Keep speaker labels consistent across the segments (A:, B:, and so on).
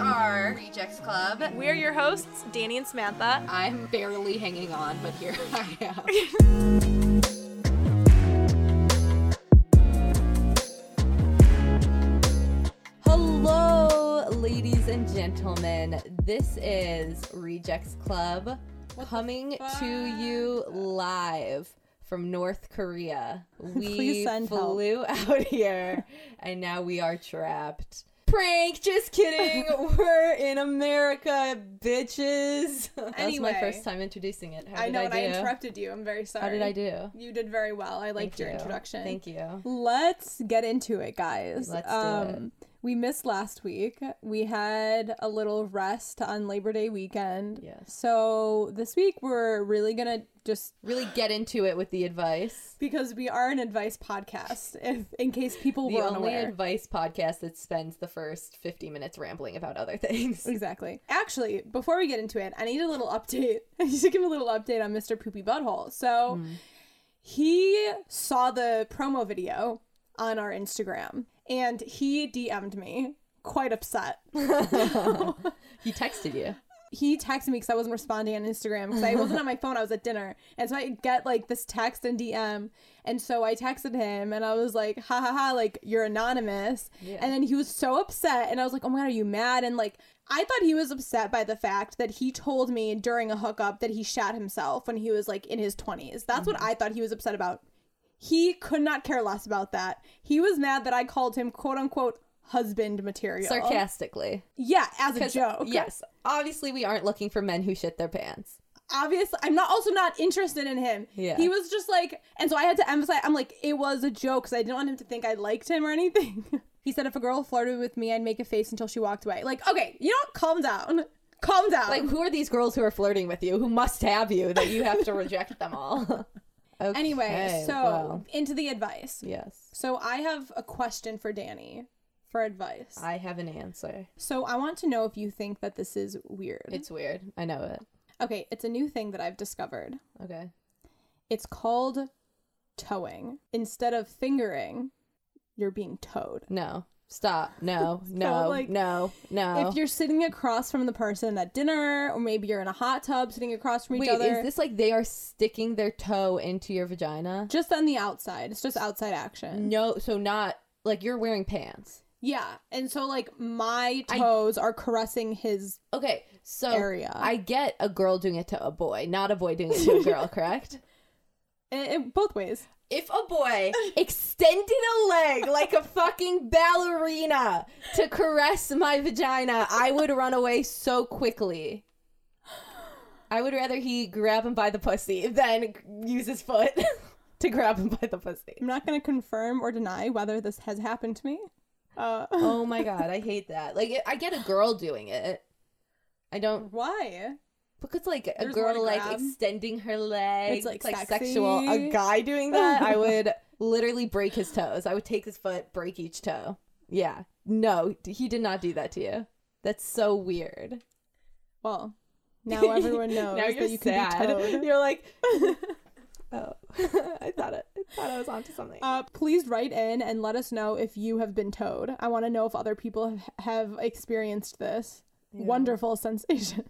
A: are Rejects Club.
B: We're your hosts, Danny and Samantha.
A: I'm barely hanging on, but here I am. Hello, ladies and gentlemen. This is Rejects Club coming to you live from North Korea. We
C: send help.
A: flew out here and now we are trapped. Prank, just kidding. We're in America, bitches. That was my first time introducing it. How
C: I know,
A: I
C: and? I interrupted you. I'm very sorry.
A: How did I do?
C: You did very well. I liked
A: Thank
C: your
A: you.
C: introduction.
A: Thank you.
C: Let's get into it, guys. Um,
A: Let's do it.
C: We missed last week. We had a little rest on Labor Day weekend.
A: Yes.
C: So this week we're really gonna just
A: Really get into it with the advice.
C: because we are an advice podcast. If in case people
A: The
C: were
A: only
C: unaware.
A: advice podcast that spends the first 50 minutes rambling about other things.
C: Exactly. Actually, before we get into it, I need a little update. I need to give a little update on Mr. Poopy Butthole. So hmm. he saw the promo video on our Instagram and he DM'd me quite upset.
A: He texted you.
C: He texted me because I wasn't responding on Instagram because I wasn't on my phone. I was at dinner. And so I get like this text and DM. And so I texted him and I was like, ha ha ha, like you're anonymous.
A: Yeah.
C: And then he was so upset. And I was like, oh my God, are you mad? And like, I thought he was upset by the fact that he told me during a hookup that he shot himself when he was like in his 20s. That's what mm-hmm. I thought he was upset about. He could not care less about that. He was mad that I called him quote unquote husband material.
A: Sarcastically.
C: Yeah, as a joke.
A: Yes. Obviously, we aren't looking for men who shit their pants.
C: obviously i'm not also not interested in him
A: Yeah.
C: he was just like and so i had to emphasize i'm like it was a joke because i didn't want him to think i liked him or anything he said if a girl flirted with me i'd make a face until she walked away like okay you know what? calm down calm down
A: Like, who are these girls who are flirting with you, who must have you, that you have to reject them all? Okay,
C: anyway so
A: well,
C: into the advice
A: yes.
C: so i have a question for danny for advice
A: I have an answer.
C: so i want to know if you think that this is weird
A: It's weird. I know it.
C: okay it's a new thing that i've discovered
A: Okay.
C: It's called towing. Instead of fingering, you're being towed.
A: No. Stop. No. No.
C: like,
A: no. No.
C: If you're sitting across from the person at dinner, or maybe you're in a hot tub sitting across from each
A: Wait,
C: other,
A: is this like they are sticking their toe into your vagina?
C: just on the outside. It's just outside action.
A: No, so not like you're wearing pants.
C: Yeah. And so, like, my
A: I-
C: toes are caressing his.
A: Okay, so
C: Area.
A: I get a girl doing it to a boy, not a boy doing it to a girl, correct?
C: eh, eh, both ways.
A: If a boy extended a leg like a fucking ballerina to caress my vagina, I would run away so quickly. I would rather he grab him by the pussy than use his foot to grab him by the pussy.
C: I'm not going to confirm or deny whether this has happened to me. Uh,
A: Oh my god, I hate that. Like I get a girl doing it. I don't
C: why?
A: Because like a
C: There's
A: girl like extending her leg,
C: It's, like,
A: sexual. A guy doing that, I would literally break his toes. I would take his foot, break each toe. Yeah, no, he did not do that to you. That's so weird.
C: Well, now everyone knows
A: now you're
C: that you can
A: sad.
C: be towed.
A: You're like, oh, I thought it. I thought I was onto something.
C: Uh, please write in and let us know if you have been towed. I want to know if other people have, have experienced this wonderful sensation.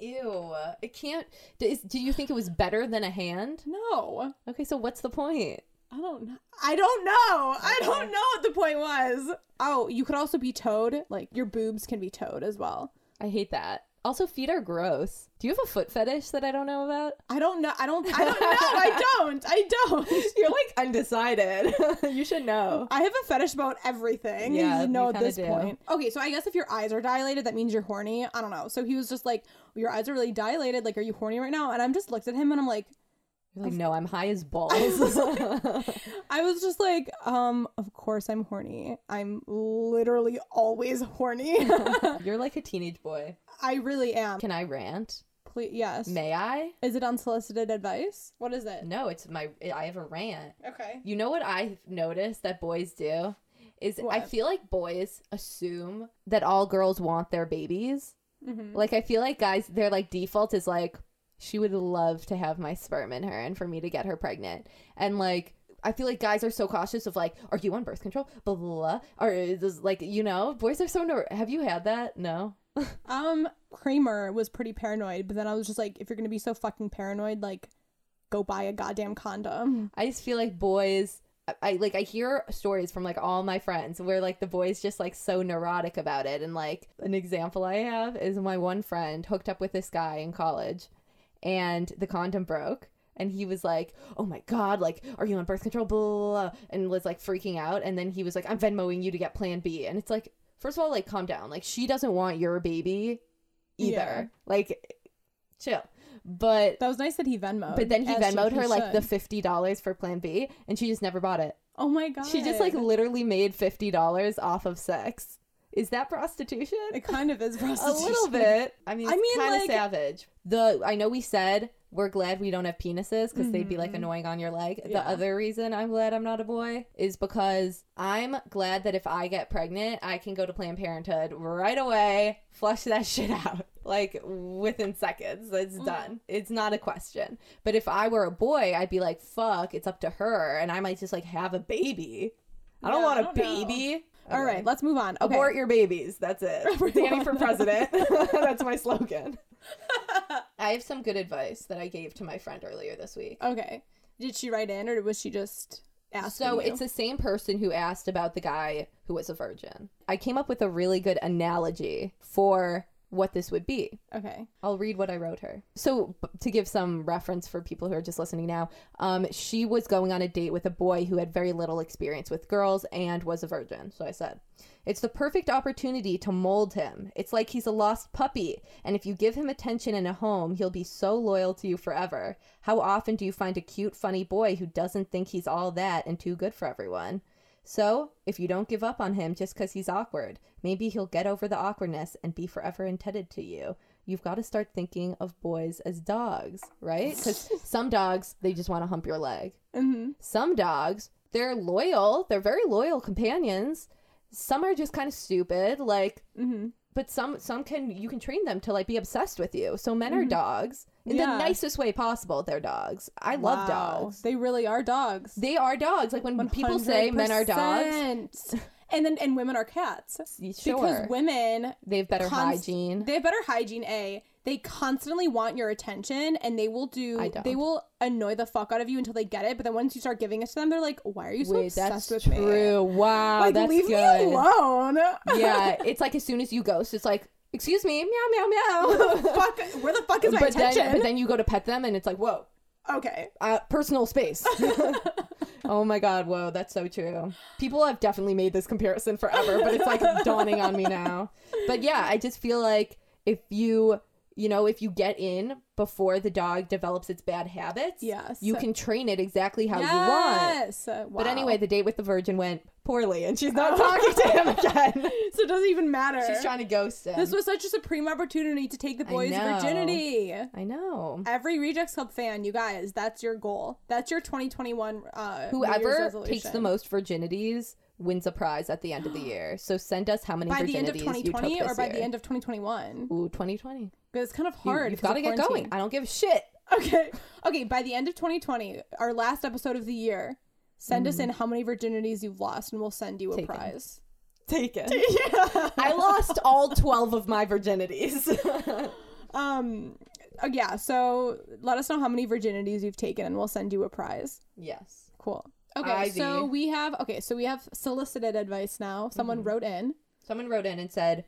A: Ew, it can't. Is, do you think it was better than a hand?
C: no,
A: Okay, so what's the point?
C: I don't know. I don't know. I don't know what the point was. Oh, you could also be towed. Like your boobs can be towed as well.
A: I hate that. Also, feet are gross. Do you have a foot fetish that I don't know about?
C: I don't know. I don't. I don't know. I don't. I don't.
A: You're like undecided. you should know.
C: I have a fetish about everything.
A: Yeah,
C: you know at this
A: do.
C: point. Okay, so I guess if your eyes are dilated, that means you're horny. I don't know. So he was just like, "Your eyes are really dilated. Like, are you horny right now?" And I'm just looked at him and I'm like,
A: like, no, I'm high as balls.
C: I was just like, um, of course I'm horny. I'm literally always horny.
A: You're like a teenage boy.
C: I really am.
A: Can I rant?
C: Please, yes.
A: May I?
C: Is it unsolicited advice? What is it?
A: No, it's my. I have a rant.
C: Okay.
A: You know what I've noticed that boys do is I feel like boys assume that all girls want their babies.
C: Mm-hmm.
A: Like I feel like guys, their like default is like she would love to have my sperm in her and for me to get her pregnant. And like I feel like guys are so cautious of like, are you on birth control? Blah blah blah. Or is this, like, you know, boys are so. Ner- Have you had that? No.
C: Um, Kramer was pretty paranoid, but then I was just like, if you're gonna be so fucking paranoid, like, go buy a goddamn condom.
A: I just feel like boys. I like I hear stories from like all my friends where like the boys just like so neurotic about it and like an example I have is my one friend hooked up with this guy in college and the condom broke and he was like oh my god like are you on birth control blah, blah, blah, and was like freaking out and then he was like I'm Venmoing you to get plan B and it's like first of all like calm down like she doesn't want your baby either
C: Yeah.
A: like chill but
C: That was nice that he Venmo.
A: but then he Venmoed her like the fifty dollars for Plan B, and she just never bought it.
C: Oh my god.
A: She just like literally made fifty dollars off of sex. Is that prostitution?
C: It kind of is prostitution.
A: A little bit. I mean,
C: I
A: it's
C: mean,
A: kind of
C: like-
A: savage. The I know we said we're glad we don't have penises because they'd be like
C: Mhm.
A: annoying on your leg.
C: Yeah.
A: The other reason I'm glad I'm not a boy is because I'm glad that if I get pregnant, I can go to Planned Parenthood right away, flush that shit out like within seconds. It's
C: Mm.
A: done. It's not a question. But if I were a boy, I'd be like, fuck, it's up to her, and I might just like have a baby. I don't want
C: I
A: a
C: don't know.
A: Baby.
C: All right, let's move on. Okay.
A: Abort your babies. That's it. Danny for president. That's my slogan. I have some good advice that I gave to my friend earlier this week.
C: Okay. Did she write in, or was she just asking?
A: So
C: you?
A: it's the same person who asked about the guy who was a virgin. I came up with a really good analogy for what this would be.
C: okay.
A: I'll read what I wrote her. So, b- to give some reference for people who are just listening now, um, she was going on a date with a boy who had very little experience with girls and was a virgin. So I said, It's the perfect opportunity to mold him. It's like he's a lost puppy, and if you give him attention and a home, he'll be so loyal to you forever. How often do you find a cute, funny boy who doesn't think he's all that and too good for everyone? So, if you don't give up on him just because he's awkward, maybe he'll get over the awkwardness and be forever indebted to you. You've got to start thinking of boys as dogs, right? Because some dogs, they just want to hump your leg.
C: Mm-hmm.
A: Some dogs, they're loyal, they're very loyal companions. Some are just kind of stupid, like,
C: Mm-hmm.
A: But some some can you can train them to like be obsessed with you. So men are mm-hmm. dogs in
C: Yeah.
A: the nicest way possible. They're dogs. I love dogs.
C: They really are dogs.
A: They are dogs. Like when people say men are dogs,
C: 100%. and then and women are cats
A: sure,
C: because women
A: they have better
C: const-
A: hygiene.
C: They have better hygiene. A they constantly want your attention and they will do they will annoy the fuck out of you until they get it. But then once you start giving it to them, they're like, "Why are you so
A: Wait,
C: obsessed
A: that's
C: with me?"
A: true. Wow,
C: Like,
A: that's
C: leave
A: good.
C: me alone.
A: yeah, it's like as soon as you ghost, it's like, excuse me, meow meow meow.
C: fuck, where the fuck is my
A: but
C: attention?
A: then, but then you go to pet them, and it's like, whoa,
C: okay.
A: uh, personal space. oh my god, whoa, that's so true. People have definitely made this comparison forever, but it's like dawning on me now. But yeah, I just feel like if you, you know, if you get in before the dog develops its bad habits,
C: Yes.
A: you can train it exactly how you want.
C: yes. Uh,
A: But anyway, the date with the virgin went poorly, and she's not talking to him again.
C: so it doesn't even matter.
A: She's trying to ghost him.
C: This was such a supreme opportunity to take the boys'
A: know.
C: virginity.
A: I know.
C: Every Rejects Club fan, you guys, that's your goal. That's your 2021 uh
A: Whoever takes the most virginities wins a prize at the end of the year. So send us how many
C: by
A: virginities
C: the end of
A: you
C: 2020
A: took
C: or by
A: year.
C: the end of 2021.
A: Ooh, 2020.
C: Because it's kind of hard.
A: you've
C: 'cause
A: got to get going. I don't give a shit.
C: Okay. Okay, by the end of 2020, our last episode of the year, send us in how many virginities you've lost and we'll send you a
A: Mm. Taken.
C: prize.
A: Taken.
C: yeah.
A: I lost all 12 of my virginities.
C: Um uh, yeah, so let us know how many virginities you've taken and we'll send you a prize.
A: yes.
C: Cool. Okay,
A: Ivy.
C: so we have okay, so we have solicited advice now. Someone
A: Mm-hmm.
C: wrote in.
A: Someone wrote in and said, "I-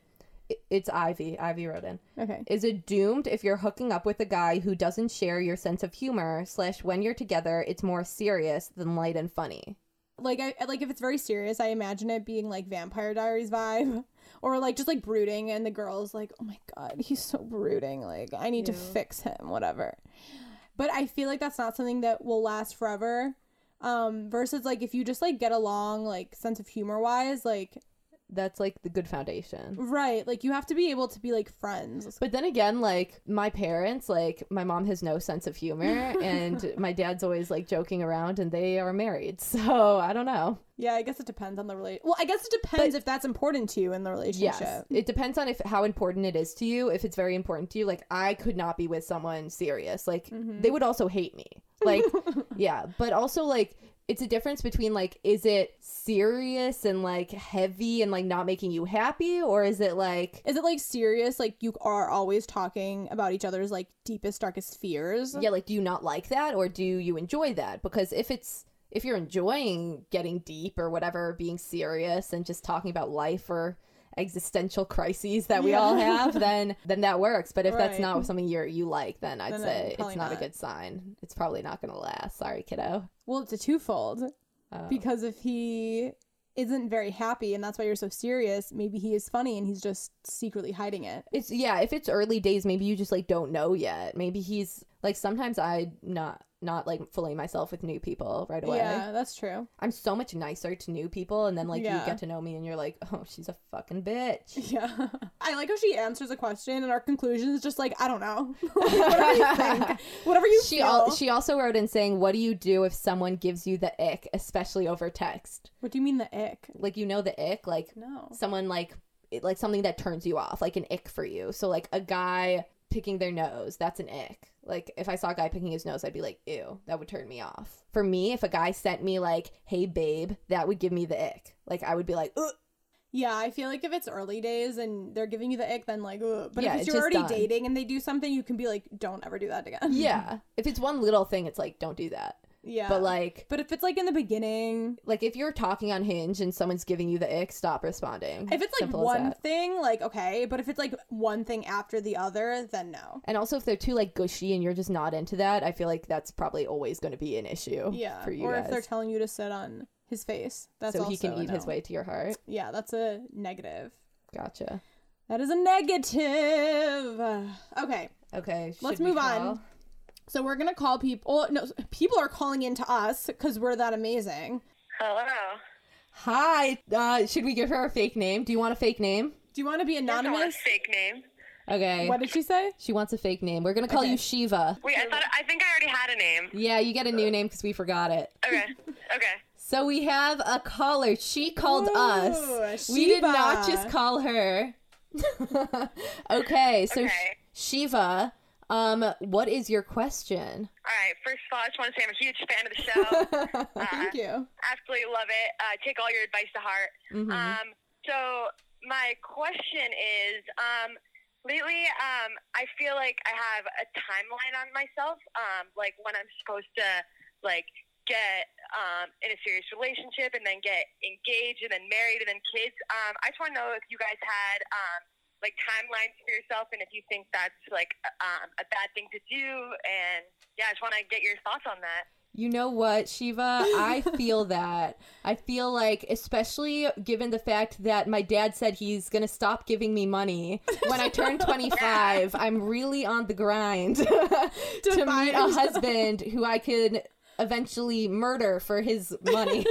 A: it's Ivy. Ivy wrote in.
C: Okay.
A: Is it doomed if you're hooking up with a guy who doesn't share your sense of humor, slash, when you're together, it's more serious than light and funny?
C: Like I like if it's very serious, I imagine it being like Vampire Diaries vibe, or like just like brooding, and the girl's like, "Oh my god, he's so brooding. Like I need to fix him, whatever." But I feel like that's not something that will last forever. Um, versus like if you just like get along, like sense of humor wise, like
A: That's like the good foundation.
C: right, like you have to be able to be like friends.
A: But then again, like my parents, like my mom has no sense of humor, and my dad's always like joking around, and they are married. So I don't know.
C: Yeah, I guess it depends on the relation. Well, I guess it depends if that's important to you in the relationship.
A: Yes, it depends on if how important it is to you. If it's very important to you, like I could not be with someone serious. Like mm-hmm. they would also hate me. Like yeah, but also like it's a difference between like is it serious and like heavy and like not making you happy or is it like
C: Is it like serious? Like you are always talking about each other's like deepest, darkest fears?
A: yeah like do you not like that or do you enjoy that because if it's if you're enjoying getting deep or whatever being serious and just talking about life or existential crises that we all have then then that works but if that's not something you're you like then i'd
C: Then,
A: say it's not,
C: not.
A: a good sign it's probably not gonna last sorry kiddo
C: Well, it's a twofold.
A: Oh.
C: Because if he isn't very happy and that's why you're so serious, maybe he is funny and he's just secretly hiding it.
A: It's yeah, if it's early days, maybe you just like don't know yet. Maybe he's like sometimes I not not like fully myself with new people right away.
C: Yeah, that's true.
A: I'm so much nicer to new people and then like
C: Yeah.
A: you get to know me and you're like, "Oh, she's a fucking bitch."
C: Yeah. I like how she answers a question and our conclusion is just like, I don't know. Whatever you think. Whatever you
A: She
C: feel.
A: al- she also wrote in saying, "What do you do if someone gives you the ick, especially over text?
C: what do you mean the ick?
A: Like you know the ick, like
C: No.
A: someone like it, like something that turns you off, like an ick for you. So like a guy picking their nose, that's an ick. Like if I saw a guy picking his nose, I'd be like, ew, that would turn me off. For me, if a guy sent me like, hey babe, that would give me the ick. Like I would be like, Ugh.
C: Yeah, I feel like if it's early days and they're giving you the ick, then like, ugh. But
A: Yeah,
C: if you're already
A: done.
C: dating and they do something, you can be like, don't ever do that again.
A: yeah. If it's one little thing, it's like, don't do that.
C: Yeah.
A: But like,
C: but if it's like in the beginning,
A: like if you're talking on Hinge and someone's giving you the ick, stop responding.
C: if it's like
A: Simple
C: one thing, like okay. But if it's like one thing after the other, then no.
A: And also, if they're too like gushy and you're just not into that, I feel like that's probably always going to be an issue.
C: Yeah.
A: for you
C: or
A: guys.
C: if they're telling you to sit on his face, that's
A: so he can eat his way to your heart.
C: Yeah, that's a negative.
A: Gotcha.
C: That is a negative. Okay.
A: Okay,
C: Let's move on.
A: Call?
C: So we're gonna call people. No, people are calling in to us because we're that amazing.
B: Hello.
A: Hi. Uh, should we give her a fake name? Do you want a fake name?
C: Do you want to be
B: I want a
C: anonymous?
B: fake name.
A: Okay.
C: What did she say?
A: She wants a fake name. We're gonna call
C: Okay.
A: you Shiva.
B: Wait, I thought I think I already had a name.
A: Yeah, you get a new name because we forgot it.
B: Okay. Okay.
A: So we have a caller. She called
C: Ooh,
A: us. We did not just call her. okay, so
B: Okay.
A: Shiva, um, what is your question?
B: All right. First of all, I just want to say I'm a huge fan of the show.
C: Thank you.
B: Absolutely love it. Uh, take all your advice to heart.
A: Mhm.
B: Um, so my question is, um, lately, um, I feel like I have a timeline on myself, um, like when I'm supposed to, like, get um, in a serious relationship and then get engaged and then married and then kids. Um, I just want to know if you guys had, um, like, timelines for yourself and if you think that's, like, um, a bad thing to do. And, yeah, I just want to get your thoughts on that.
A: You know what, Shiva? I feel that. I feel like, especially given the fact that my dad said he's going to stop giving me money when I turn 25, I'm really on the grind to meet a husband who I could eventually murder for his money.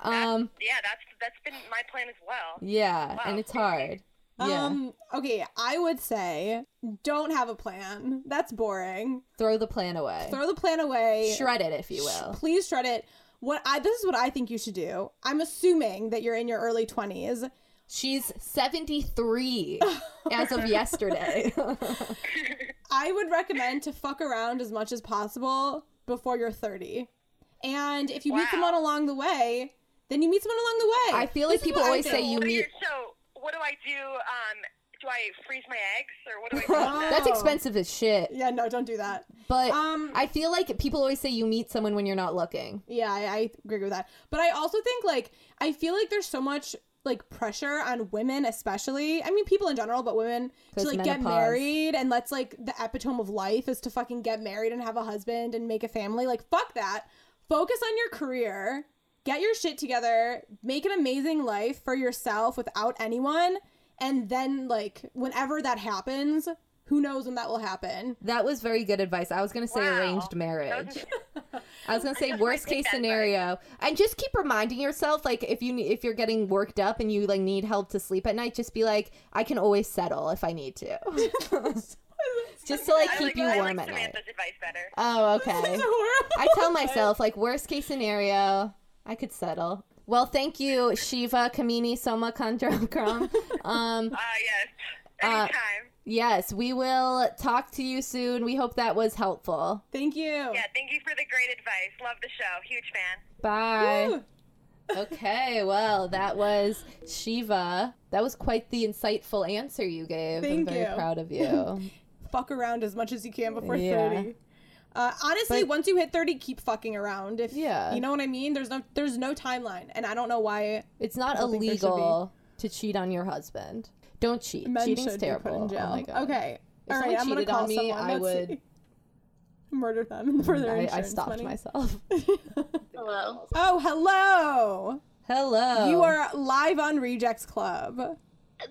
A: um,
B: Yeah, that's that's been my plan as well.
A: yeah,
B: Wow.
A: and it's hard. Yeah.
C: Um. Okay. I would say don't have a plan. That's boring.
A: Throw the plan away.
C: Throw the plan away.
A: Shred it, if you will.
C: Please shred it. What I this is what I think you should do. I'm assuming that you're in your early 20s.
A: She's 73 as of yesterday.
C: I would recommend to fuck around as much as possible before you're 30. And if you meet someone along the way, then you meet someone along the way.
A: I feel like
C: This is
A: people always say you
B: What are
A: meet.
B: your- so what do I do? Um, do I freeze my eggs or what do I do? with?
A: That's expensive as shit.
C: Yeah, no, don't do that.
A: But
C: Um,
A: I feel like people always say you meet someone when you're not looking.
C: Yeah, I, I agree with that. But I also think like I feel like there's so much like pressure on women, especially. I mean, people in general, but women to like get married, and that's like the epitome of life is to fucking get married and have a husband and make a family. Like, fuck that. Focus on your career. Get your shit together. Make an amazing life for yourself without anyone. And then, like, whenever that happens, who knows when that will happen?
A: That was very good advice. I was gonna say
B: Wow.
A: arranged marriage. I was gonna say worst case scenario, and just keep reminding yourself, like if you if you're getting worked up and you like need help to sleep at night, just be like, I can always settle if I need to. just to like keep
B: like,
A: you
B: I
A: warm
B: like
A: at night.
B: Samantha's advice better.
A: Oh, okay. I tell myself like worst case scenario, I could settle. Well, thank you, Shiva Kamini Soma Kandram. Um,
B: Ah, yes.
A: Uh,
B: Anytime.
A: Yes, we will talk to you soon. We hope that was helpful.
C: Thank you.
B: Yeah, thank you for the great advice. Love the show. Huge fan.
A: Bye.
C: Woo.
A: okay, well, that was Shiva. That was quite the insightful answer you gave.
C: Thank I'm
A: very
C: you.
A: proud of you.
C: Fuck around as much as you can before
A: Yeah.
C: 30. Uh, honestly,
A: But-
C: once you hit 30, keep fucking around. If
A: Yeah.
C: you know what I mean. There's no there's no timeline, and I don't know why
A: It's not
C: I don't think there should
A: illegal to cheat on your husband. Don't cheat.
C: men
A: Cheating's
C: should be put
A: terrible.
C: in jail.
A: Oh my god.
C: Okay,
A: If
C: all
A: someone
C: right. I'm gonna call
A: me,
C: someone.
A: I
C: Let's
A: would-
C: see. murder them for their
A: I,
C: insurance
A: I stopped
C: money.
A: myself.
D: Hello.
C: Oh, hello.
A: Hello.
C: You are live on Rejects Club.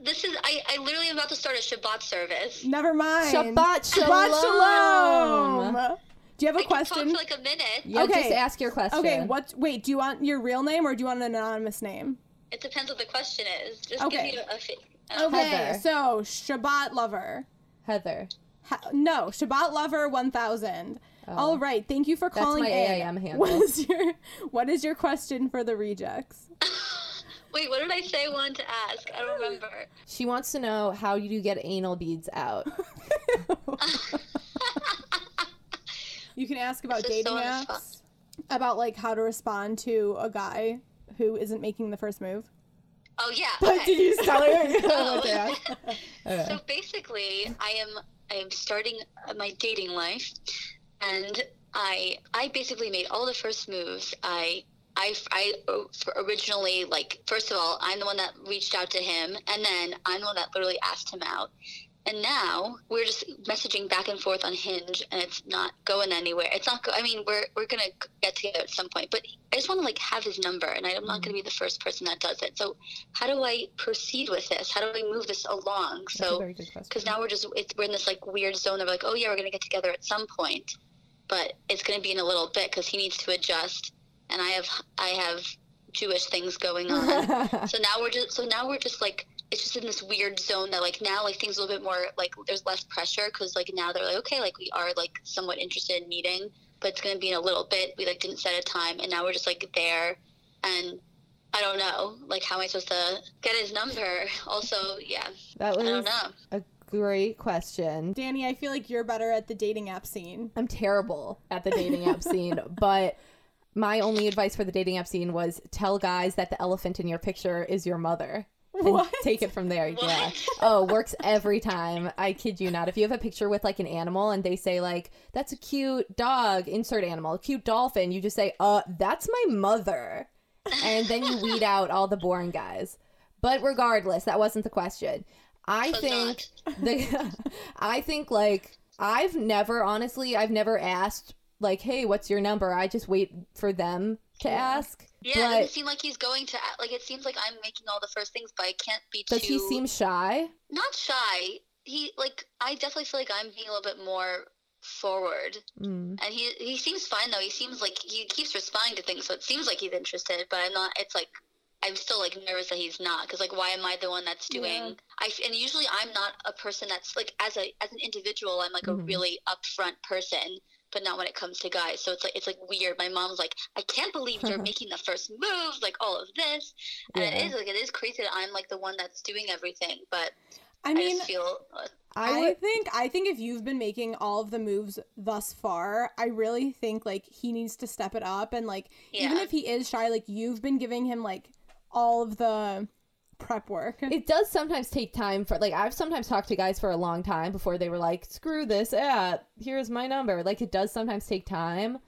D: This is I, I literally am about to start a Shabbat service.
C: Never mind.
A: Shabbat shalom.
C: Shabbat shalom. Do you have a
D: I can talk
C: question?
D: for like a minute.
A: Yeah,
C: Okay.
A: just ask your question.
C: Okay, what? Wait, do you want your real name or do you want an anonymous name?
D: It depends what the question is. Just
C: Okay.
D: give me a, a fake.
C: Okay,
A: Heather.
C: so Shabbat lover.
A: Heather.
C: Ha- no, Shabbat lover one thousand. Oh. All right, thank you for
A: Oh. That's
C: calling
A: my
C: in.
A: AIM handle.
C: What is your What is your question for the rejects?
D: Wait, what did I say I wanted to ask? I don't remember.
A: She wants to know how you get anal beads out.
C: you can ask about dating
D: so
C: apps, about like how to respond to a guy who isn't making the first move.
D: Oh yeah.
C: Did
D: Okay.
C: you tell her?
D: Oh.
C: Yeah.
D: So basically, I am I am starting my dating life, and I I basically made all the first moves. I I I originally like first of all, I'm the one that reached out to him, and then I'm the one that literally asked him out. And now we're just messaging back and forth on Hinge, and it's not going anywhere. It's not. Go- I mean, we're we're gonna get together at some point, but I just want to like have his number, and I'm not gonna be mm-hmm. the first person that does it. So, how do I proceed with this? How do I move this along?
A: That's
D: So,
A: very good question.
D: because now we're just it's, we're in this like weird zone of like oh yeah we're gonna get together at some point but it's gonna be in a little bit because he needs to adjust and i have i have jewish things going on so now we're just so now we're just like it's just in this weird zone that like now like things a little bit more like there's less pressure because like now they're like okay like we are like somewhat interested in meeting but it's gonna be in a little bit we like didn't set a time and now we're just like there and I don't know, like how am I supposed to get his number? Also, yeah,
A: that
D: I don't
A: was
D: know.
A: a great question.
C: Danny, I feel like you're better at the dating app scene.
A: I'm terrible at the dating app scene, but my only advice for the dating app scene was tell guys that the elephant in your picture is your mother. And
C: What?
A: take it from there. Yeah. Oh, works every time. I kid you not. If you have a picture with like an animal and they say like, "That's a cute dog," insert animal, cute dolphin, you just say, "Uh, that's my mother," and then you weed out all the boring guys. But regardless, that wasn't the question. I
D: Was
A: think the I think like I've never honestly I've never asked like hey what's your number I just wait for them to ask
D: Yeah, it
A: but
D: doesn't seem like he's going to like. It seems like I'm making all the first things, but I can't be too
A: does
D: too.
A: he seem shy
D: not shy? He like I definitely feel like I'm being a little bit more forward,
A: mm.
D: and he he seems fine though. He seems like he keeps responding to things, so it seems like he's interested. But I'm not. It's like I'm still like nervous that he's not because like why am I the one that's doing?
C: Yeah.
D: I and usually I'm not a person that's like as a as an individual I'm like
A: Mhm.
D: a really upfront person. But not when it comes to guys, so it's like it's like weird. My mom's like, "I can't believe you're making the first move, like all of this," and
A: Yeah.
D: it is like it is crazy that I'm like the one that's doing everything. But
C: I
D: I,
C: mean,
D: just feel uh,
A: I
C: I, think I think if you've been making all of the moves thus far, I really think like he needs to step it up and like even if he is shy, like you've been giving him like all of the prep work.
A: it does sometimes take time for like I've sometimes talked to guys for a long time before they were like screw this app here's my number like it does sometimes take time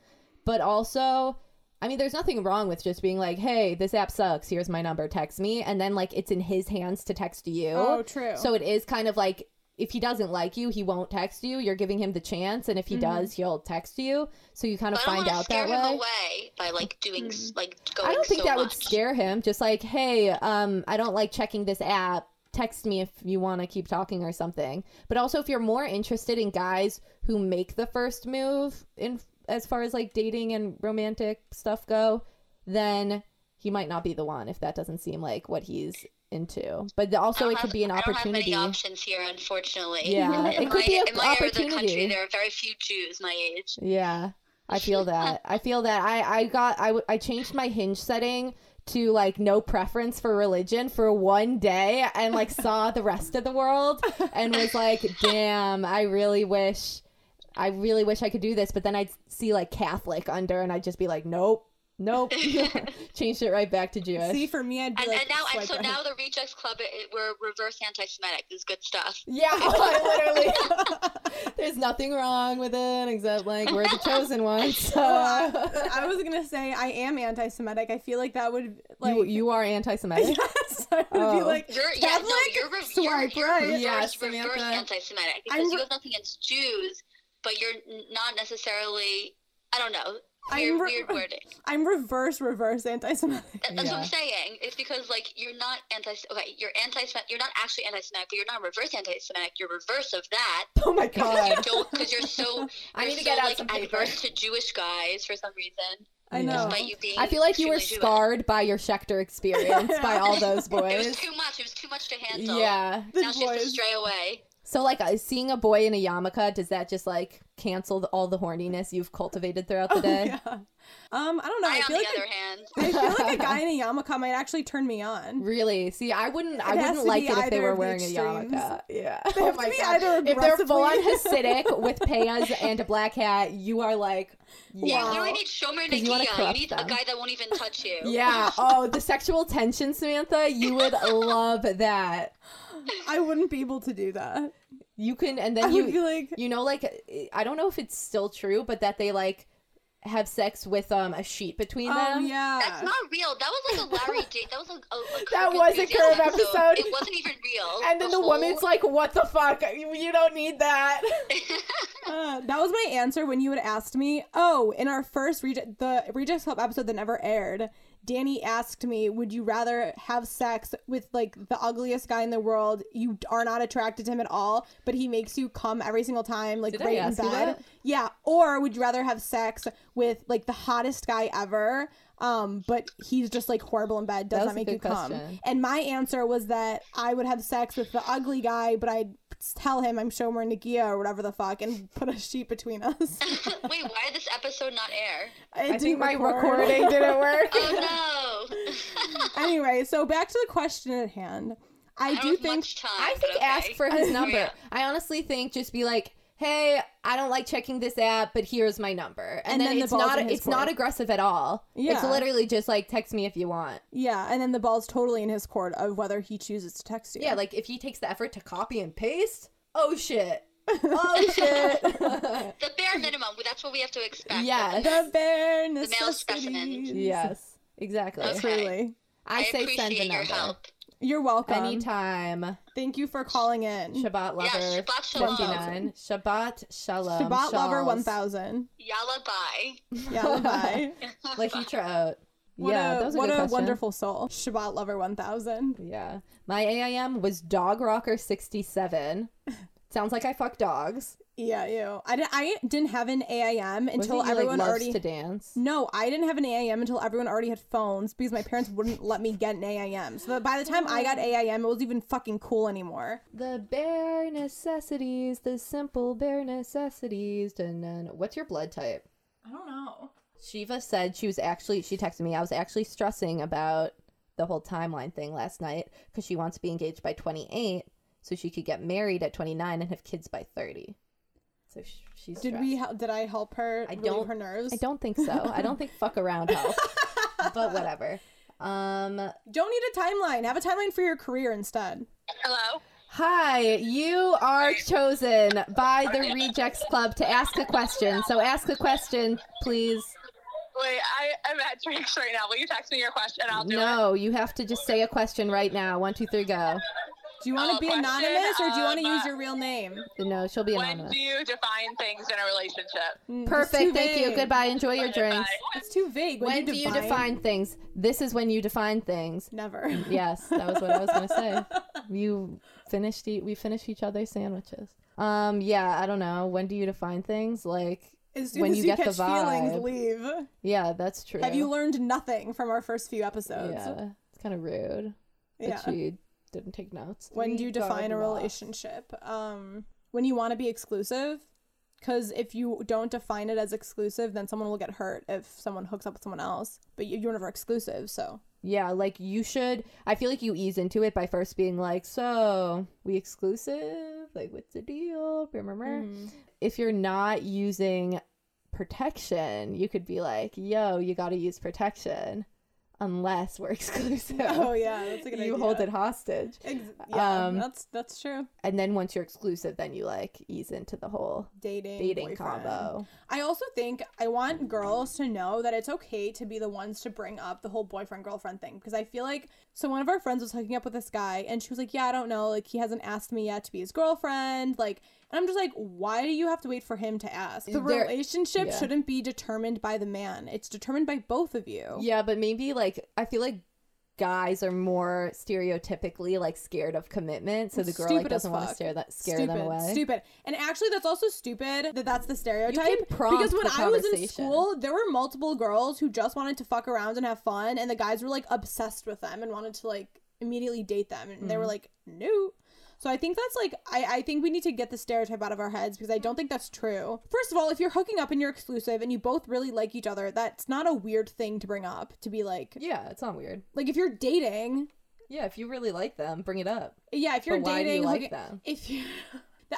A: but also I mean there's nothing wrong with just being like hey this app sucks here's my number text me and then like it's in his hands to text you
C: oh, true.
A: So it is kind of like if he doesn't like you, he won't text you. You're giving him the chance, and if he does, he'll text you. So you kind of
D: but I don't
A: find out
D: scare
A: that
D: him
A: way.
D: away by like doing s like going.
A: I don't think
D: so
A: that
D: much.
A: would scare him. Just like, hey, um, I don't like checking this app. Text me if you want to keep talking or something. But also, if you're more interested in guys who make the first move in as far as like dating and romantic stuff go, then he might not be the one if that doesn't seem like what he's into. But also, it could
D: have-
A: be an
D: I don't
A: opportunity.
D: have many options here, unfortunately.
A: Yeah,
D: in
A: it could
D: my,
A: be a
D: in my area the country, there are very few Jews my age.
A: Yeah. I feel that. I feel that. I I got I I changed my hinge setting to like no preference for religion for one day and like saw the rest of the world and was like, damn, I really wish I really wish I could do this, but then I'd see like Catholic under and I'd just be like, Nope, nope. Changed it right back to Jewish.
C: See, for me, I'd be
D: And,
C: like,
D: and now, and so
C: right.
D: now the Rejects Club, it, it- we're reverse anti-Semitic. This is good stuff.
A: Yeah, oh, literally. There's nothing wrng with it except like we're the chosen ones. So
C: I was gonna say I am anti-Semitic. I feel like that would like
A: you, you are anti-Semitic.
C: yes, I would be
A: Oh.
C: like
D: You're yeah, no,
C: Catholic.
D: you're, re-
C: swipe
D: you're,
C: right.
D: you're reverse,
A: Yes,
D: reverse
A: Samantha.
D: anti-Semitic because
C: I'm
D: you have nothing against Jews, but you're not necessarily. I don't know.
C: I'm
D: Weird,
C: re-
D: weird wording.
C: I'm reverse, reverse anti-Semitic.
D: That- That's what I'm saying. It's because like you're not anti. Okay, you're anti. You're not actually anti-Semitic, but you're not reverse anti-Semitic. You're reverse of that.
A: oh my god!
D: Because you don't. Because you're so.
A: I
D: you're
A: need to get out
D: like
A: some paper.
D: adverse to Jewish guys for some reason.
C: I know.
D: You being.
A: I feel like you were
D: extremely Jewish.
A: scarred by your Schechter experience by all those boys.
D: It was
A: boys.
D: too much. It was too much to handle.
A: Yeah.
C: The
D: Now she has to stray away.
A: So like uh, seeing a boy in a yarmulke, does that just like cancel the, all the horniness you've cultivated throughout the day?
C: Yeah. Um, I don't know.
D: I,
C: I
D: on
C: feel
D: the
C: like
D: other
C: a,
D: hand,
C: I feel like a guy in a yarmulke might actually turn me on.
A: Really? See, I wouldn't. I
C: It has
A: wouldn't like it if they were
C: of the
A: wearing a
C: extremes.
A: yarmulke. Yeah.
C: They
A: Oh
C: have to be
A: God.
C: either
A: If they're full on
C: aggressively-
A: Hasidic with payas and a black hat, you are like, Yeah,
D: you
A: wow.
D: literally need Shomer
A: 'Cause you
D: Nagia. You
A: corrupt
D: need
A: them.
D: a guy that won't even touch you.
A: Yeah. Oh, the sexual tension, Samantha. You would love that.
C: I wouldn't be able to do that.
A: You can, and
C: I
A: then
C: would
A: you,
C: be like,
A: you know, like I don't know if it's still true, but that they like have sex with um a sheet between
C: oh
A: them.
C: yeah.
D: That's not real. That was like a Larry David. That was like a, a
A: That was a
D: curve
A: Curb episode.
D: It wasn't even real.
A: And then the
D: whole-
A: woman's like, "What the fuck? You you don't need that."
C: Uh, that was my answer when you had asked me. Oh, in our first reject the Rejects Club episode that never aired, Danny asked me, "Would you rather have sex with like the ugliest guy in the world? You are not attracted to him at all, but he makes you come every single time, like
A: Did
C: right in bed. Yeah, or would you rather have sex with like the hottest guy ever?" Um, but he's just like horrible in bed, does
A: That
C: not make
A: good
C: you come. And my answer was that I would have sex with the ugly guy, but I'd tell him I'm Shomer Nagia or whatever the fuck and put a sheet between us.
D: Wait, why did this episode not air?
C: It
A: I
C: didn't
A: think my
C: record.
A: recording didn't work.
D: Oh no!
C: anyway, so back to the question at hand. I,
D: I
C: do think
D: much time.
A: I think
D: okay.
A: ask for his number.
D: Yeah.
A: I honestly think just be like, "Hey, I don't like checking this app, but here's my number." And,
C: And
A: then,
C: then the
A: it's
C: ball's
A: not
C: in his
A: it's not aggressive at all.
C: Yeah.
A: It's literally just like text me if you want.
C: yeah, and then the ball's totally in his court of whether he chooses to text you.
A: Yeah, like if he takes the effort to copy and paste, oh shit. Oh shit.
D: The bare minimum. That's what we have to expect.
A: Yeah,
C: the bare
D: male
C: necessities.
D: specimen.
A: yes. Exactly.
D: Okay.
C: Truly.
A: I,
D: I,
A: say
D: appreciate
A: send the
D: your
A: number.
D: help.
C: You're welcome.
A: Anytime.
C: Thank you for calling in.
A: Shabbat lover.
D: Yeah, Shabbat Shalom.
A: 59. Shabbat shalom.
C: Shabbat lover 1000.
D: Yalla bye.
C: Yeah, bye.
A: Like you out.
C: What
A: yeah,
C: a,
A: that was a
C: what
A: good
C: a
A: question.
C: wonderful soul. Shabbat lover 1000.
A: Yeah. My AIM was Dog Rocker 67. Sounds like I fuck dogs.
C: Yeah, you. I, di- I didn't have an AIM
A: Wasn't
C: until
A: he,
C: everyone
A: like, loves
C: already
A: to dance.
C: No, I didn't have an AIM until everyone already had phones because my parents wouldn't let me get an AIM. So by the time I got oh. AIM, it was even fucking cool anymore.
A: The bare necessities, the simple bare necessities. And then, what's your blood type?
C: I don't know.
A: Shiva said she was actually, she texted me, I was actually stressing about the whole timeline thing last night because she wants to be engaged by 28 so she could get married at 29 and have kids by 30. So sh- she's
C: Did
A: stressed.
C: we? hel- Did I help her?
A: I don't-
C: her nerves.
A: I don't think so. I don't think fuck around helps. but whatever. Um
C: Don't need a timeline. Have a timeline for your career instead.
B: Hello.
A: Hi, you are chosen by the Rejects Club to ask a question. So ask a question, please.
B: Wait, I am at drinks right now. Will you text me your question? I'll do it.
A: No, you have to just say a question right now. One, two, three, go.
C: Do you want to be
B: question,
C: anonymous or do you want to
B: um,
C: use your real name?
A: No, she'll be anonymous.
B: When do you define things in a relationship?
C: Mm, it's too
A: Perfect. Thank you. Goodbye. Enjoy your
B: Okay,
A: drinks.
C: It's too vague. When,
A: When do you define things? This is when you define things.
C: Never.
A: Yes, that was what I was gonna say. You finished. E- we finished each other's sandwiches. Um. Yeah. I don't know. When do you define things? Like.
C: As soon
A: When
C: as
A: you
C: you,
A: get the
C: catch feelings,
A: vibe.
C: leave.
A: Yeah, that's true.
C: Have you learned nothing from our first few episodes?
A: Yeah, it's kind of rude. But
C: Yeah.
A: she didn't take notes.
C: when do you define a relationship um when you want to be exclusive because if you don't define it as exclusive then someone will get hurt if someone hooks up with someone else but you, you're never exclusive so
A: Yeah, like you should. I feel like you ease into it by first being like, "So, we exclusive? Like, what's the deal?" Remember?
C: Mhm.
A: If you're not using protection, you could be like, "Yo, you got to use protection, unless we're exclusive."
C: Oh yeah, that's a good
A: you
C: idea.
A: hold it hostage,
C: Ex- yeah,
A: Um,
C: that's that's true.
A: and then once you're exclusive, then you like ease into the whole
C: Dating,
A: dating
C: boyfriend.
A: combo.
C: I also think I want girls to know that it's okay to be the ones to bring up the whole boyfriend girlfriend thing because I feel like so one of our friends was hooking up with this guy and she was like, "Yeah, I don't know, like he hasn't asked me yet to be his girlfriend." Like, and I'm just like, "Why do you have to wait for him to ask?" The
A: There-
C: relationship
A: yeah.
C: shouldn't be determined by the man. It's determined by both of you.
A: Yeah, but maybe like I feel like guys are more stereotypically like scared of commitment, so the girl like
C: Stupid as
A: doesn't want to scare that scare
C: stupid,
A: them away.
C: Stupid. And actually, that's also stupid that that's the stereotype. because when I was in school, there were multiple girls who just wanted to fuck around and have fun, and the guys were like obsessed with them and wanted to like immediately date them, and
A: Mm-hmm.
C: they were like, no. So I think that's like I, I think we need to get the stereotype out of our heads because I don't think that's true. First of all, if you're hooking up and you're exclusive and you both really like each other, that's not a weird thing to bring up. To be like
A: Yeah, it's not weird.
C: like if you're dating,
A: Yeah, if you really like them, bring it up.
C: yeah, if you're
A: But do you
C: dating,
A: like
C: hooking-
A: them?
C: if you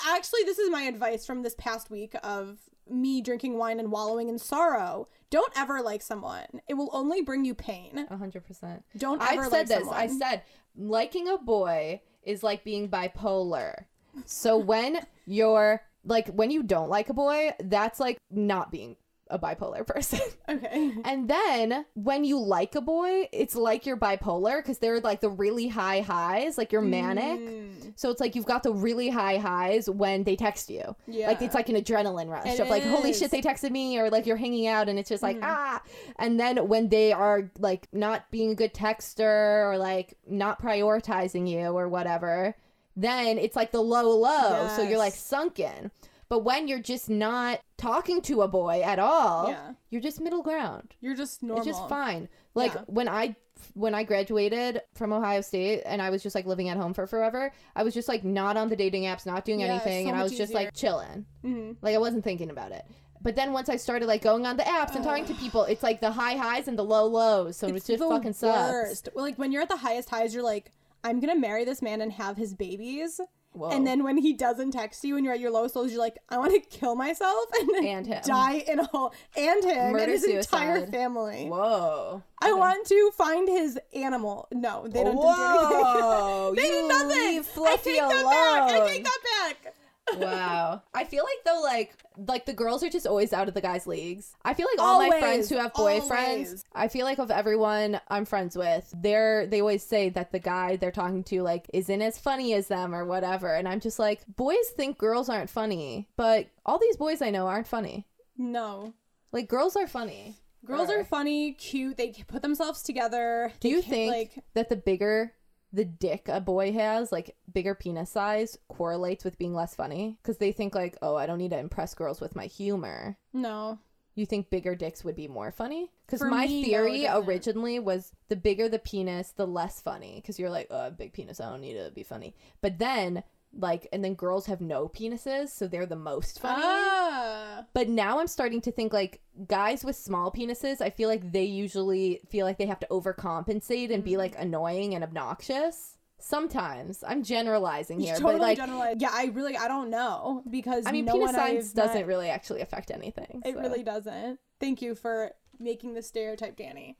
C: actually, this is my advice from this past week of me drinking wine and wallowing in sorrow. Don't ever like someone; it will only bring you pain.
A: A hundred percent.
C: Don't ever
A: I've
C: like
A: said this. I said liking a boy is like being bipolar. So when you're like when you don't like a boy, that's like not being a bipolar person.
C: Okay.
A: And then when you like a boy, it's like you're bipolar because they're like the really high highs, like you're manic.
C: Mm,
A: So it's like you've got the really high highs when they text you.
C: yeah.
A: Like it's like an adrenaline rush
C: It
A: of like, holy shit, they texted me, or like you're hanging out and it's just like,
C: Mhm.
A: ah. And then when they are like not being a good texter or like not prioritizing you or whatever, then it's like the low low. So you're like sunken. But when you're just not talking to a boy at all,
C: Yeah.
A: you're just middle ground.
C: You're just normal.
A: It's just fine. Like
C: Yeah.
A: when I when I graduated from Ohio State and I was just like living at home for forever, I was just like not on the dating apps, not doing
C: Yeah,
A: anything,
C: so
A: and I was just
C: easier.
A: like chilling.
C: hmm
A: Like I wasn't thinking about it. But then once I started like going on the apps and talking to people, it's like the high highs and the low lows. So it just fucking sucks.
C: worst. Well, like when you're at the highest highs, you're like, I'm gonna marry this man and have his babies.
A: Whoa.
C: And then when he doesn't text you and you're at your lowest lows, you're like, I want to kill myself and
A: And him.
C: die in a hole and him
A: Murder
C: and his entire family.
A: Whoa.
C: I want to find his animal. No, they don't do anything.
A: Whoa.
C: they did nothing.
A: leave
C: I
A: Fluffy
C: take that back. I take that back.
A: Wow. I feel like though, like like the girls are just always out of the guys' leagues. I feel like all my friends who have boyfriends,
C: always.
A: I feel like of everyone I'm friends with, they're they always say that the guy they're talking to like isn't as funny as them or whatever. And I'm just like, boys think girls aren't funny, but all these boys I know aren't funny.
C: No.
A: Like girls are funny.
C: Girls are funny, cute. They put themselves together.
A: Do you think
C: like
A: that the bigger the dick a boy has, like bigger penis size, correlates with being less funny? Because they think like, oh, I don't need to impress girls with my humor.
C: no?
A: You think bigger dicks would be more funny? Because my
C: me,
A: theory
C: doesn't.
A: originally was the bigger the penis, the less funny. Because you're like, oh, a big penis, I don't need to be funny. But then, like, and then girls have no penises, so they're the most funny.
C: Ah.
A: But now I'm starting to think like guys with small penises, I feel like they usually feel like they have to overcompensate and
C: Mm.
A: be like annoying and obnoxious. Sometimes I'm generalizing here,
C: totally
A: but like
C: generalized. Yeah, I really I don't know because
A: I mean,
C: no
A: penis size doesn't
C: met-
A: really actually affect anything.
C: It
A: so.
C: really doesn't. Thank you for making the stereotype, Danny.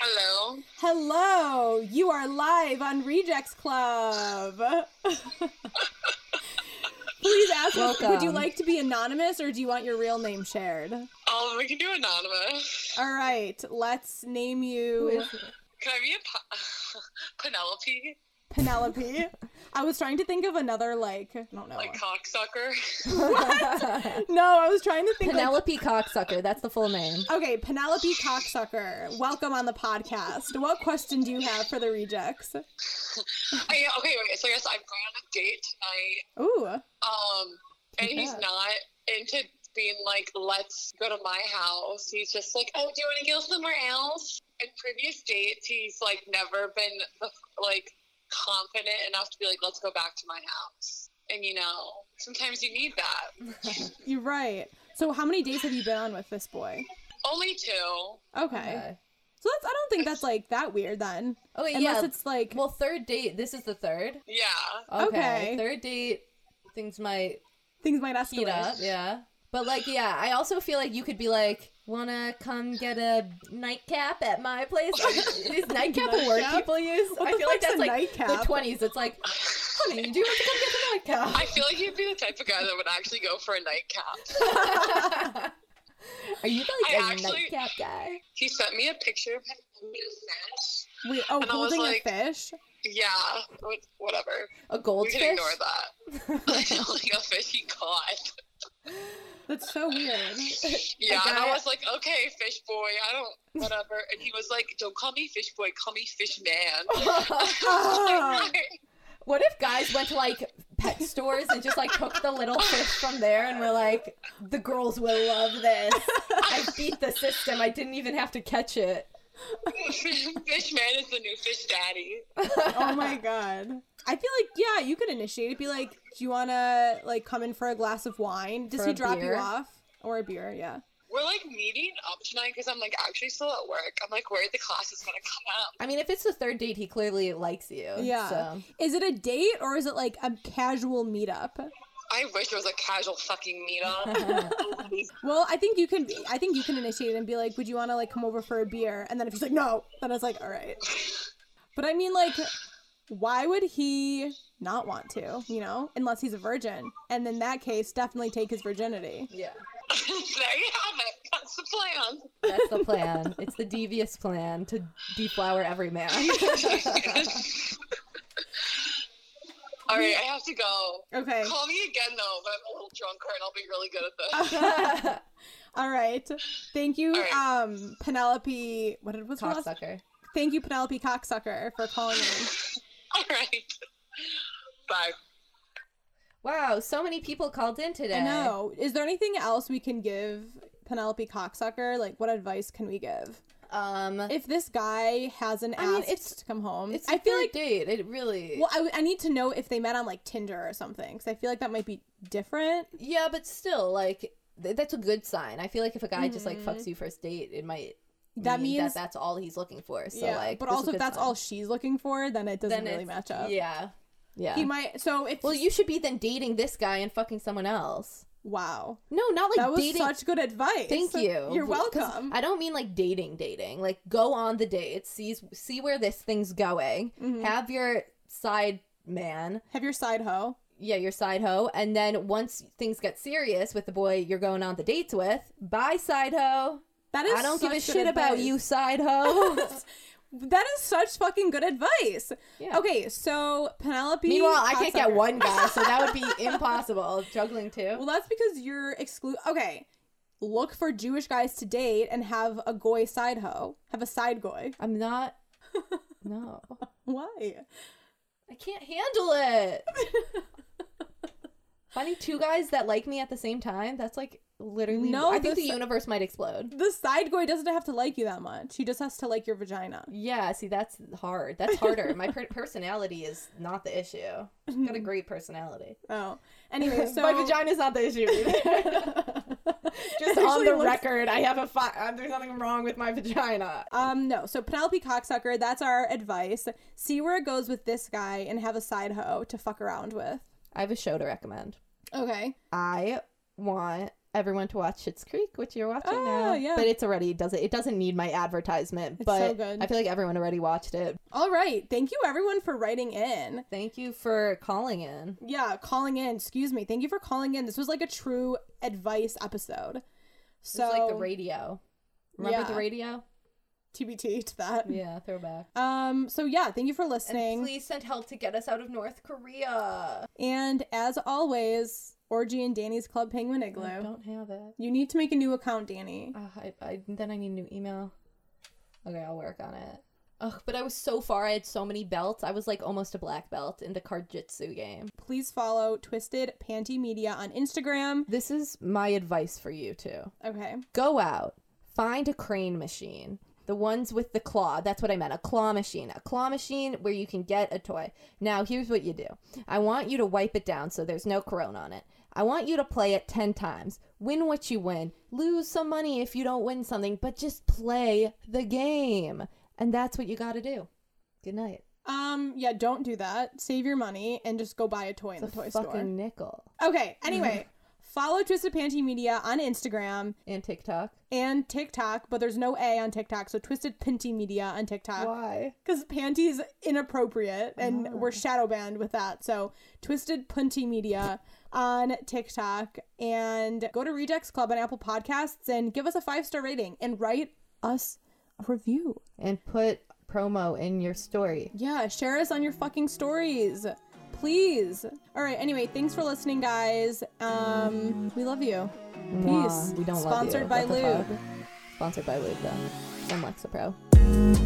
B: Hello.
C: Hello, you are live on Rejects Club. Please ask us, would you like to be anonymous or do you want your real name shared?
B: Um, we can do anonymous.
C: All right, let's name you?
B: Can I be a po- Penelope?
C: Penelope. I was trying to think of another like I don't know.
B: Like cocksucker?
C: no, I was trying to think like
A: Penelope Cocksucker. That's the full name.
C: Okay, Penelope Cocksucker, welcome on the podcast. What question do you have for the rejects?
B: I, okay, okay, so yes, I'm going on a date tonight.
C: Ooh,
B: Um, and he's
A: Yeah.
B: not into being like, let's go to my house. He's just like, oh, do you want to go somewhere else? In previous dates, he's like never been the, like confident enough to be like, let's go back to my house. And you know, sometimes you need that.
C: you're right. So, how many dates have you been on with this boy?
B: Only two.
C: Okay.
A: Okay.
C: So that's I don't think that's like that weird then.
A: Oh wait,
C: Unless
A: yeah.
C: it's like
A: well, third date. This is the third.
E: Yeah.
A: Okay.
C: Okay.
A: Third date. Things might
C: things might
A: heat
C: escalate.
A: up. Yeah. But like, yeah, I also feel like you could be like, wanna come get a nightcap at my place? Is nightcap a word people use?
C: What
A: I feel like that's
C: a
A: like
C: nightcap?
A: the twenties. It's like, honey, do you want to come get the nightcap?
E: I feel like you'd be the type of guy that would actually go for a nightcap.
A: Are you like
E: I
A: a
E: actually-
A: nightcap guy?
E: He sent me a picture of him holding a fish.
C: Wait, oh,
E: And
C: holding
E: like-
C: a fish.
E: Yeah, whatever.
A: A
E: We
A: goldfish?
E: can ignore that. holding a fish he caught.
C: That's so weird.
E: Yeah, and I was like, okay, fish boy, I don't, whatever. And he was like, don't call me fish boy, call me fish man.
A: What if guys went to like pet stores and just like took the little fish from there and were like, the girls will love this. I beat the system. I didn't even have to catch it.
E: fish man is the new fish daddy.
C: oh my god. I feel like yeah, you could initiate it. Be like, do you wanna like come in for a glass of wine? Does
A: For
C: he drop
A: beer?
C: you off or a beer? Yeah.
E: We're like meeting up tonight because I'm like actually still at work. I'm like worried the class is gonna come out.
A: I mean, if it's the third date, he clearly likes you.
C: Yeah.
A: So.
C: Is it a date or is it like a casual meetup?
E: I wish it was a casual fucking meetup.
C: Well, I think you can. I think you can initiate it and be like, "Would you want to like come over for a beer?" And then if he's like, "No," then it's like, "All right." But I mean, like, why would he not want to? You know, unless he's a virgin, and in that case, definitely take his virginity.
A: Yeah.
E: there you have it. That's the plan.
A: That's the plan. it's the devious plan to deflower every man.
E: All right, I have to go.
C: Okay.
E: Call me again though, but I'm a little drunker and I'll be really good at this.
C: All right. Thank you,
E: All right.
C: um, Penelope. What did what's her last?
A: Cocksucker.
C: Thank you, Penelope Cocksucker, for calling in.
E: All right. Bye.
A: Wow, so many people called in today.
C: I know. Is there anything else we can give Penelope Cocksucker? Like, what advice can we give?
A: Um,
C: If this guy hasn't
A: I mean,
C: asked
A: it's-
C: to come home,
A: it's
C: I
A: I
C: feel
A: feel
C: like.
A: date. It really.
C: Well, I need to know if they met on like Tinder or something, because I feel like that might be different.
A: yeah, but still, like th- that's a good sign. I feel like if a guy just like
C: Mhm.
A: fucks you first date, it might.
C: That
A: mean
C: means
A: that that's all he's looking for. So
C: yeah,
A: like,
C: but
A: this is a
C: also if that's all she's looking for, then it doesn't
A: then
C: really match up.
A: Yeah, yeah.
C: He might. So if
A: well, you should be then dating this guy and fucking someone else.
C: wow,
A: No, not like
C: that was
A: dating.
C: such good advice.
A: Thank you.
C: You're welcome.
A: I don't mean like dating, dating. Like go on the date, see see where this thing's going.
C: Mhm.
A: Have your side man,
C: Have your side hoe.
A: yeah, your side hoe, and then once things get serious with the boy you're going on the dates with, bye side hoe.
C: That is.
A: I don't give a shit about you, side hoe.
C: That is such fucking good advice.
A: Yeah.
C: Okay, so Penelope.
A: Meanwhile, I can't get one guy, so that would be impossible. Juggling two.
C: Well, that's because you're exclude. Okay, look for Jewish guys to date and have a goy side hoe. Have a side goy.
A: I'm not. No,
C: Why?
A: I can't handle it. Finding two guys that like me at the same time, that's like literally.
C: No,
A: I think
C: this-
A: the universe might explode.
C: The side goy doesn't have to like you that much. He just has to like your vagina.
A: Yeah, see, that's hard. That's harder. My per- personality is not the issue. I've got a great personality.
C: Oh. Anyway, so
A: My vagina's not the issue. Just on the
C: looks-
A: record, I have a fi- uh, there's nothing wrong with my vagina.
C: Um, no. So Penelope Cocksucker, that's our advice. See where it goes with this guy and have a side hoe to fuck around with.
A: I have a show to recommend.
C: Okay.
A: I want everyone to watch Schitt's Creek, which you're watching
C: Oh,
A: now.
C: yeah.
A: But it's already does it. It doesn't need my advertisement.
C: It's
A: but
C: so good.
A: I feel like everyone already watched it.
C: All right. Thank you everyone for writing in.
A: Thank you for calling in.
C: Yeah, calling in. Excuse me. Thank you for calling in. This was like a true advice episode. So
A: it's like the radio. Remember
C: Yeah.
A: the radio?
C: TBT to that.
A: Yeah, throwback.
C: Um. So yeah, thank you for
A: And
C: listening.
A: please send help to get us out of North Korea.
C: And as always, Orgy and Danny's Club Penguin Igloo.
A: I don't have it.
C: You need to make a new account, Danny.
A: Uh, I, I, then I need a new email. Okay, I'll work on it. Ugh, but I was so far. I had so many belts. I was like almost a black belt in the Card-Jitsu game.
C: Please follow Twisted Panty Media on Instagram.
A: This is my advice for you too.
C: Okay.
A: Go out, find a crane machine. The ones with the claw. That's what I meant. A claw machine. A claw machine where you can get a toy. Now, here's what you do. I want you to wipe it down so there's no corona on it. I want you to play it 10 times. Win what you win. Lose some money if you don't win something, but just play the game. And that's what you got to do. Good night.
C: Um, yeah, don't do that. Save your money and just go buy a toy in the toy
A: fucking
C: store.
A: nickel.
C: Okay, anyway, follow Twisted Panty Media on Instagram
A: And TikTok.
C: and TikTok, but there's no A on TikTok, so Twisted Panty Media on TikTok.
A: Why?
C: Because panty's inappropriate and
A: Oh.
C: we're shadow banned with that. So Twisted Punty Media on TikTok and go to Rejects Club on Apple Podcasts and give us a five star rating and write us a review.
A: And put promo in your story.
C: Yeah, share us on your fucking stories. Please. All right, anyway, thanks for listening, guys. Um, we love you.
A: Mwah.
C: Peace.
A: We don't love you.
C: Sponsored by Lube.
A: fuck? Sponsored by Lube, though. And Lexapro.